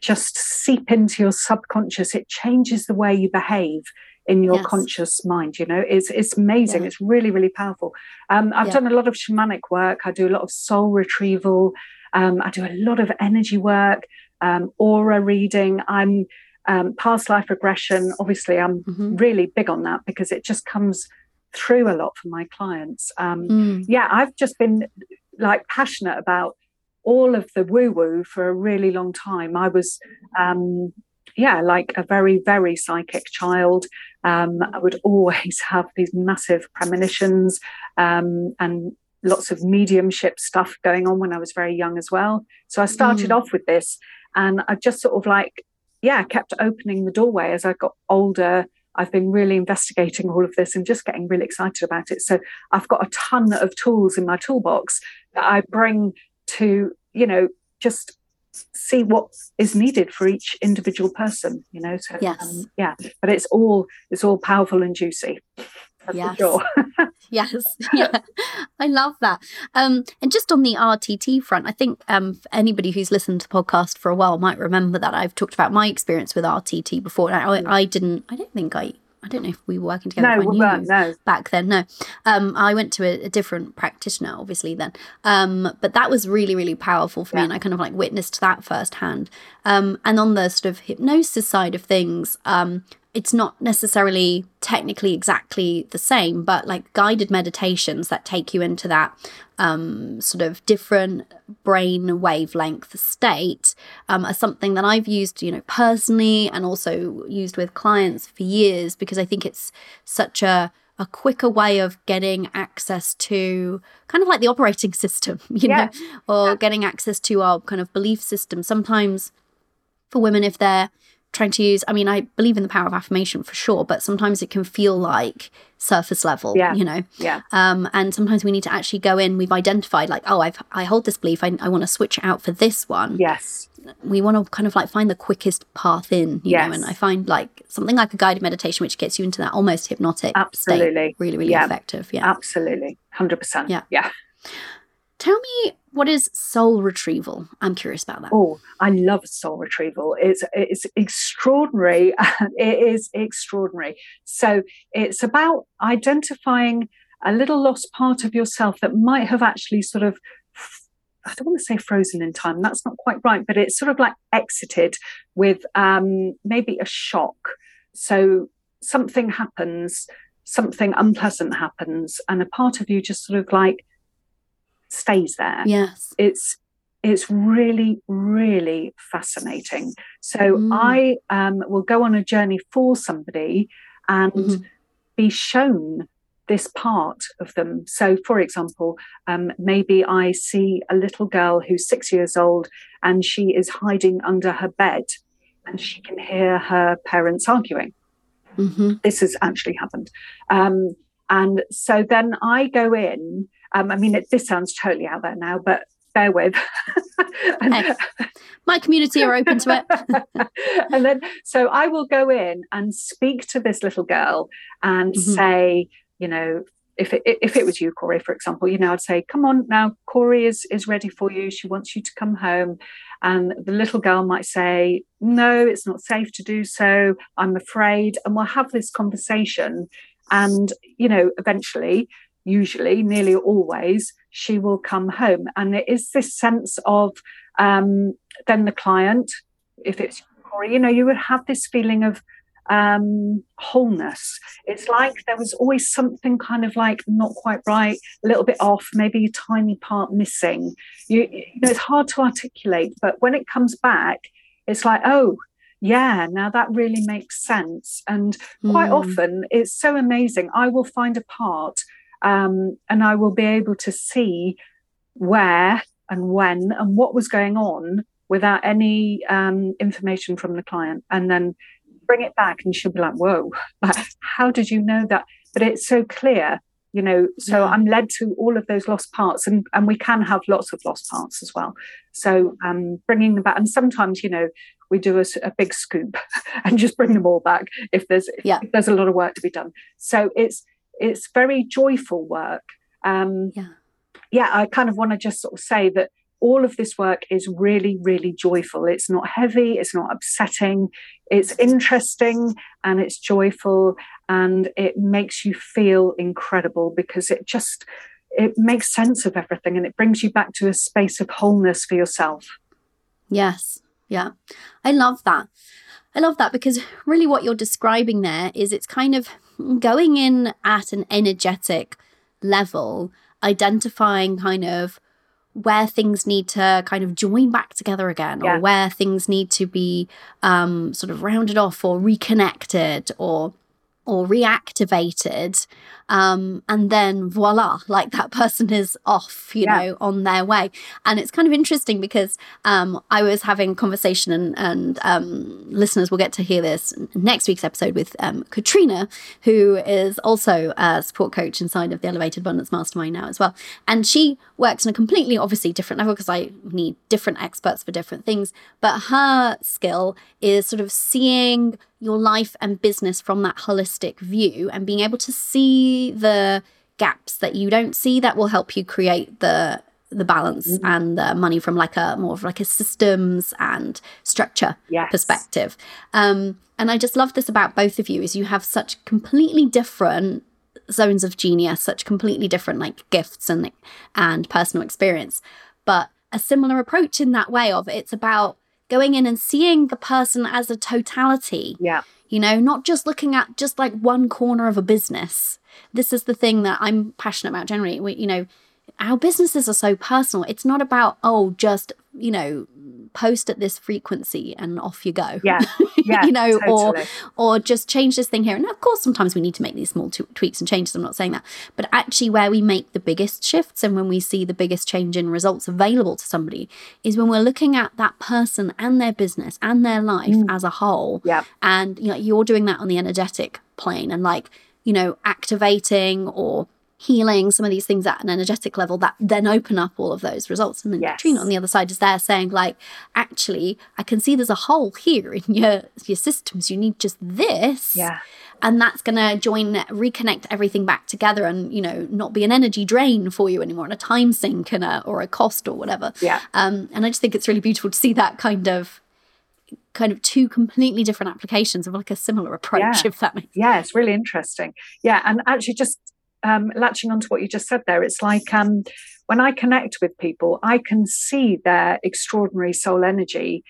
just seep into your subconscious, it changes the way you behave in your yes. conscious mind you know it's it's amazing yeah. it's really really powerful um, i've yeah. done a lot of shamanic work i do a lot of soul retrieval um, i do a lot of energy work um, aura reading. I'm um, past life regression. Obviously, I'm mm-hmm. really big on that because it just comes through a lot for my clients. Um, mm. Yeah, I've just been like passionate about all of the woo woo for a really long time. I was, um, yeah, like a very, very psychic child. Um, I would always have these massive premonitions um, and lots of mediumship stuff going on when I was very young as well. So I started mm. off with this and I just sort of like, yeah, kept opening the doorway as I got older. I've been really investigating all of this and just getting really excited about it. So I've got a ton of tools in my toolbox that I bring to, you know, just see what is needed for each individual person, you know. So yes. Um, yeah, but it's all it's all powerful and juicy. yes. Sure. yes, yeah. I love that. Um, and just on the RTT front, I think um, anybody who's listened to the podcast for a while might remember that I've talked about my experience with RTT before. I, I didn't. I don't think I I don't know if we were working together. No, we weren't. No, back then, no. Um, I went to a, a, different practitioner, obviously then. Um, but that was really, really powerful for yeah. me, and I kind of like witnessed that firsthand. Um, and on the sort of hypnosis side of things, um, it's not necessarily technically exactly the same, but like guided meditations that take you into that um, sort of different brain wavelength state um, are something that I've used, you know, personally and also used with clients for years because I think it's such a a quicker way of getting access to kind of like the operating system, you yeah. know, or yeah. getting access to our kind of belief system. Sometimes for women, if they're trying to use i mean i believe in the power of affirmation for sure but sometimes it can feel like surface level yeah. you know? Yeah. Um and sometimes we need to actually go in we've identified like oh i've i hold this belief i, I want to switch out for this one. Yes. We want to kind of like find the quickest path in you yes. know? And i find like something like a guided meditation which gets you into that almost hypnotic absolutely. State, really really yeah. effective yeah. Absolutely. 100% yeah. Yeah. Tell me what is soul retrieval? I'm curious about that. Oh, I love soul retrieval. It's it's extraordinary. it is extraordinary. So it's about identifying a little lost part of yourself that might have actually sort of I don't want to say frozen in time. That's not quite right, but it's sort of like exited with um, maybe a shock. So something happens, something unpleasant happens, and a part of you just sort of like stays there. Yes. It's it's really, really fascinating. So mm. I um, will go on a journey for somebody and mm-hmm. be shown this part of them. So, for example, um, maybe I see a little girl who's six years old and she is hiding under her bed and she can hear her parents arguing. Mm-hmm. This has actually happened. Um, and so then I go in um, I mean, it, this sounds totally out there now, but bear with. and, hey, my community are open to it. and then, so I will go in and speak to this little girl and mm-hmm. say, you know, if it, if it was you, Cori, for example, you know, I'd say, come on now, Cori is, is ready for you. She wants you to come home. And the little girl might say, no, it's not safe to do so. I'm afraid. And we'll have this conversation. And, you know, eventually usually, nearly always, she will come home. And it is this sense of um, then the client, if it's Cori, you know, you would have this feeling of um, wholeness. It's like there was always something kind of like not quite right, a little bit off, maybe a tiny part missing. You, you know, it's hard to articulate, but when it comes back, it's like, oh, yeah, now that really makes sense. And quite mm. often, it's so amazing. I will find a part um, and I will be able to see where and when and what was going on without any um, information from the client, and then bring it back, and she'll be like, "Whoa, how did you know that?" But it's so clear, you know. So. I'm led to all of those lost parts, and and we can have lots of lost parts as well. So um, bringing them back, and sometimes, you know, we do a, a, big scoop and just bring them all back if there's yeah. if there's a lot of work to be done. So it's it's very joyful work. Um, yeah. Yeah, I kind of want to just sort of say that all of this work is really, really joyful. It's not heavy, it's not upsetting, it's interesting and it's joyful and it makes you feel incredible because it just it makes sense of everything and it brings you back to a space of wholeness for yourself. Yes. Yeah. I love that. I love that because really what you're describing there is it's kind of going in at an energetic level, identifying kind of where things need to kind of join back together again yeah. or where things need to be um, sort of rounded off or reconnected or or reactivated um, and then voila like that person is off you yeah. know on their way. And it's kind of interesting because um, i was having conversation and, and um, listeners will get to hear this next week's episode with um, katrina who is also a support coach inside of the elevated abundance mastermind now as well. And she works on a completely obviously different level because i need different experts for different things. But her skill is sort of seeing your life and business from that holistic view and being able to see the gaps that you don't see that will help you create the the balance mm-hmm. and the money from like a more of like a systems and structure yes. perspective. Um, and I just love this about both of you is you have such completely different zones of genius, such completely different like gifts and and personal experience, but a similar approach in that way of it's about going in and seeing the person as a totality. Yeah. You know, not just looking at just like one corner of a business. This is the thing that I'm passionate about generally. We, you know, our businesses are so personal. It's not about, oh, just, you know, post at this frequency and off you go. Yeah. yeah you know, totally. or or just change this thing here. And of course, sometimes we need to make these small t- tweaks and changes. I'm not saying that. But actually, where we make the biggest shifts and when we see the biggest change in results available to somebody is when we're looking at that person and their business and their life mm. as a whole. Yeah. And, you know, you're doing that on the energetic plane and like, you know, activating or healing, some of these things at an energetic level that then open up all of those results. And then yes. Katrina on the other side is there saying, like, actually, I can see there's a hole here in your your systems. You need just this. Yeah. And that's gonna join, reconnect everything back together and, you know, not be an energy drain for you anymore and a time sink and a or a cost or whatever. Yeah. Um, and I just think it's really beautiful to see that kind of kind of two completely different applications of like a similar approach yeah. if that makes yeah it's really interesting yeah and actually just um, latching onto what you just said there, it's like um, when I connect with people, I can see their extraordinary soul energy,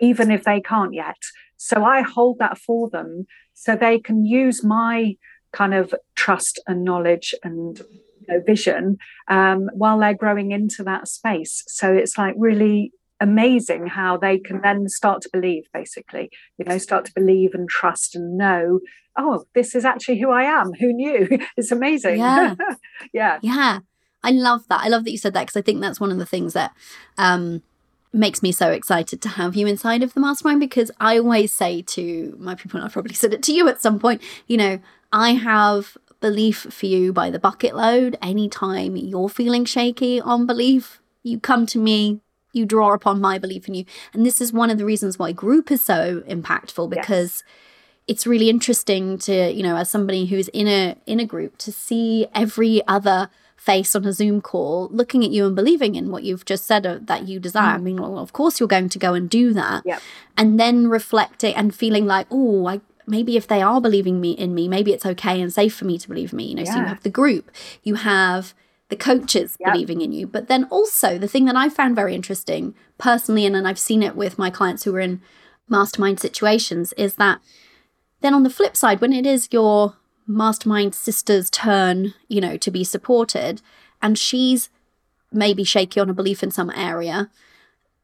even if they can't yet. So I hold that for them so they can use my kind of trust and knowledge and you know, vision um, while they're growing into that space. So it's like really amazing how they can then start to believe, basically, you know, start to believe and trust and know oh, this is actually who I am. Who knew? it's amazing. Yeah. yeah. Yeah. I love that. I love that you said that because I think that's one of the things that um, makes me so excited to have you inside of the mastermind because I always say to my people, and I've probably said it to you at some point, you know, I have belief for you by the bucket load. Anytime you're feeling shaky on belief, you come to me, you draw upon my belief in you. And this is one of the reasons why group is so impactful because. Yes it's really interesting to you know as somebody who's in a in a group to see every other face on a zoom call looking at you and believing in what you've just said uh, that you desire mm. i mean well, of course you're going to go and do that yep. and then reflecting and feeling like oh i maybe if they are believing me in me maybe it's okay and safe for me to believe me you know yeah. so you have the group you have the coaches yep. believing in you but then also the thing that i found very interesting personally and, and i've seen it with my clients who are in mastermind situations is that then on the flip side, when it is your mastermind sister's turn, you know, to be supported, and she's maybe shaky on a belief in some area,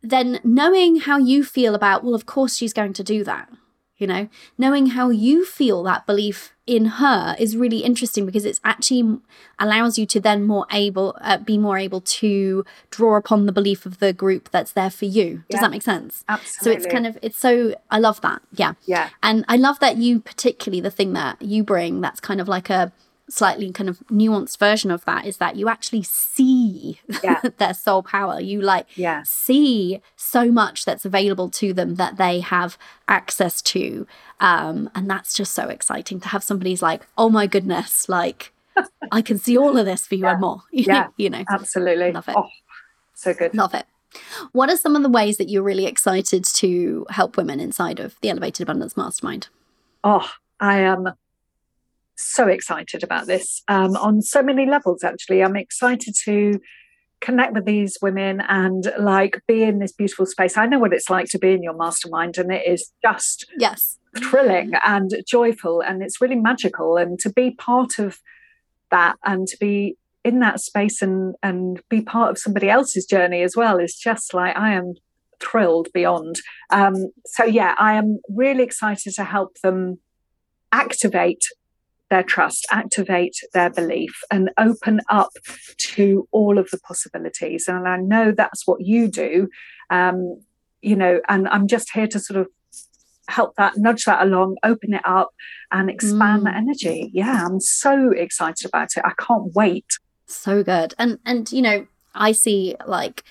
then knowing how you feel about, well, of course she's going to do that you know? Knowing how you feel that belief in her is really interesting because it's actually allows you to then more able uh, be more able to draw upon the belief of the group that's there for you. Does yeah, that make sense? Absolutely so it's kind of it's so i love that. Yeah. Yeah. And i love that you particularly the thing that you bring that's kind of like a slightly kind of nuanced version of that is that you actually see yeah. their soul power. You like yeah. see so much that's available to them that they have access to. Um, and that's just so exciting to have somebody's like, oh my goodness, like I can see all of this for you yeah. and more. Yeah, you know, absolutely. Love it. Oh, so good. Love it. What are some of the ways that you're really excited to help women inside of the Elevated Abundance Mastermind? Oh, I am so excited about this um, on so many levels, actually. I'm excited to connect with these women and like be in this beautiful space. I know what it's like to be in your mastermind, and it is just yes thrilling and joyful, and it's really magical. And to be part of that and to be in that space and and be part of somebody else's journey as well is just like I am thrilled beyond. Um, so yeah, I am really excited to help them activate their trust, activate their belief, and open up to all of the possibilities. And I know that's what you do, um, you know, and I'm just here to sort of help that, nudge that along, open it up, and expand mm. that energy. Yeah, I'm so excited about it. I can't wait. So good. And and you know, I see like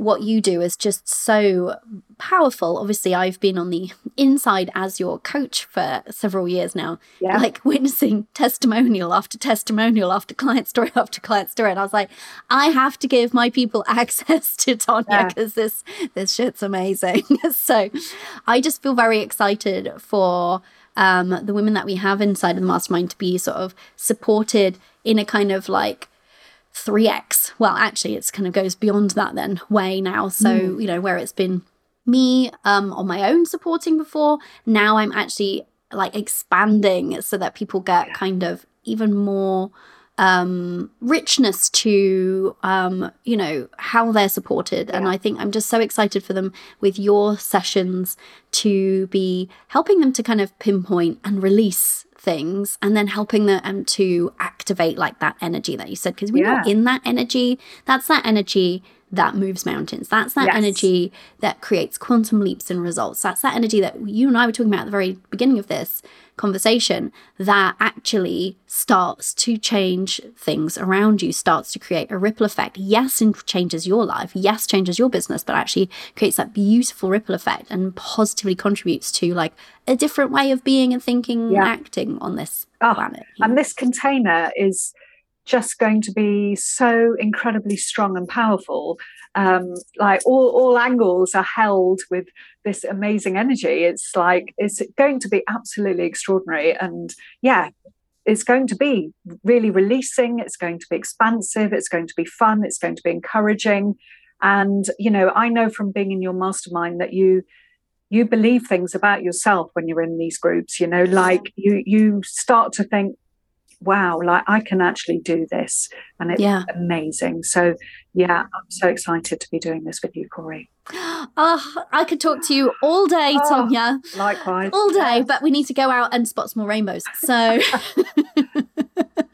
what you do is just so powerful. Obviously, I've been on the inside as your coach for several years now, yeah. like witnessing testimonial after testimonial after client story after client story. And I was like, I have to give my people access to Tonja because yeah. this this shit's amazing. so I just feel very excited for um, the women that we have inside of the mastermind to be sort of supported in a kind of like 3x. Well, actually, it's kind of goes beyond that then way now. So, mm. you know, where it's been me um, on my own supporting before, now I'm actually like expanding so that people get kind of even more um, richness to um, you know how they're supported yeah. and i think i'm just so excited for them with your sessions to be helping them to kind of pinpoint and release things and then helping them to activate like that energy that you said because we're yeah. not in that energy that's that energy that moves mountains. That's that yes. energy that creates quantum leaps in results. That's that energy that you and I were talking about at the very beginning of this conversation that actually starts to change things around you, starts to create a ripple effect. Yes, and changes your life. Yes, changes your business, but actually creates that beautiful ripple effect and positively contributes to like a different way of being and thinking yeah. and acting on this oh, planet. And this container is just going to be so incredibly strong and powerful. Um, like all, all angles are held with this amazing energy. It's like it's going to be absolutely extraordinary. And yeah, it's going to be really releasing, it's going to be expansive, it's going to be fun, it's going to be encouraging. And, you know, I know from being in your mastermind that you you believe things about yourself when you're in these groups you know like you you start to think wow, like I can actually do this. And it's yeah. amazing. So, yeah, I'm so excited to be doing this with you, Cori. Oh, I could talk to you all day, oh, Tonja. Likewise. All day, yeah. but we need to go out and spot some more rainbows. So,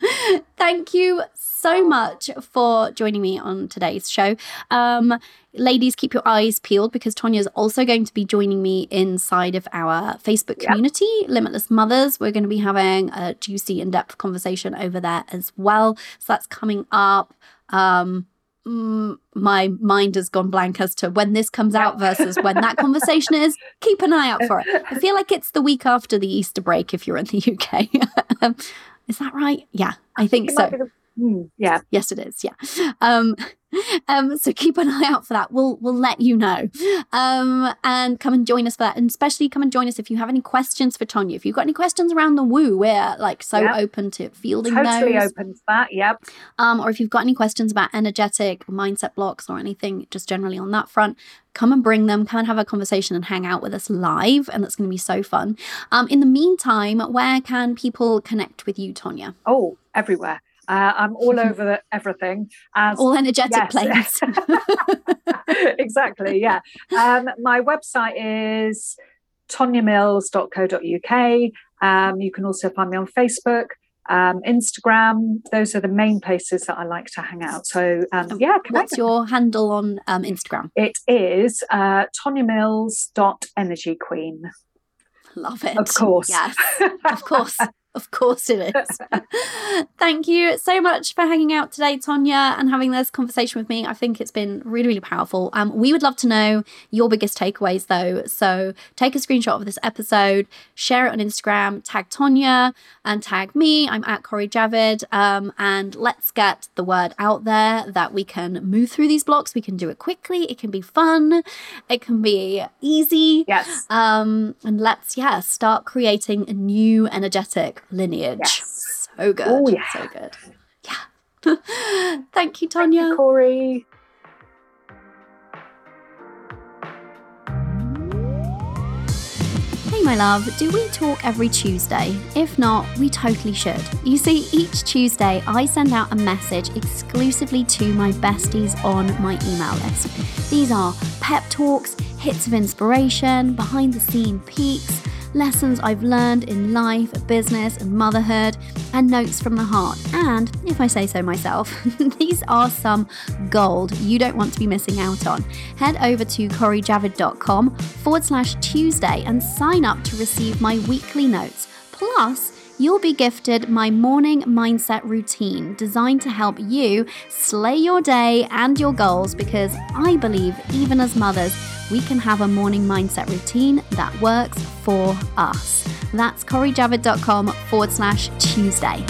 thank you so much for joining me on today's show. Um, ladies, keep your eyes peeled because Tonja is also going to be joining me inside of our Facebook community, yep. Limitless Mothers. We're going to be having a juicy, in depth conversation over there as well. So that's coming up. Um, mm, my mind has gone blank as to when this comes out versus when that conversation is. Keep an eye out for it. I feel like it's the week after the Easter break if you're in the UK. is that right? Yeah, I think so. Mm, yeah. Yes, it is. Yeah. Um, um, so keep an eye out for that. We'll we'll let you know. Um, and come and join us for that. And especially come and join us if you have any questions for Tonja. If you've got any questions around the woo, we're like so yep. open to fielding totally those. open to that. Yep. Um, or if you've got any questions about energetic mindset blocks or anything, just generally on that front, come and bring them. Come and have a conversation and hang out with us live, and that's going to be so fun. Um, in the meantime, where can people connect with you, Tonja? Oh, everywhere. Uh, I'm all over everything. As, all energetic yes. exactly, yeah. Um, my website is tonjamills.co.uk. Um, you can also find me on Facebook. Um, Instagram. Those are the main places that I like to hang out. So um, oh, yeah, what's your handle on um, Instagram? It is uh, Tonja Mills dot Energy Queen. Love it. Of course. Yes, of course. Of course it is. Thank you so much for hanging out today, Tonja, and having this conversation with me. I think it's been really, really powerful. Um, we would love to know your biggest takeaways, though. So take a screenshot of this episode, share it on Instagram, tag Tonja, and tag me. I'm at Cori Javid. Um, and let's get the word out there that we can move through these blocks. We can do it quickly. It can be fun. It can be easy. Yes. Um, and let's, yeah, start creating a new energetic lineage. Yes. So good. Oh, yeah. So good. Yeah. Thank you, Tonja. Thank you, Cori. Hey, my love, do we talk every Tuesday? If not, we totally should. You see, each Tuesday I send out a message exclusively to my besties on my email list. These are pep talks, hits of inspiration, behind the scene peeks lessons I've learned in life, business, and motherhood, and notes from the heart. And, if I say so myself, these are some gold you don't want to be missing out on. Head over to corijavid.com forward slash Tuesday and sign up to receive my weekly notes. Plus, you'll be gifted my morning mindset routine designed to help you slay your day and your goals because I believe, even as mothers, we can have a morning mindset routine that works for us. That's CoriJavid.com forward slash Tuesday.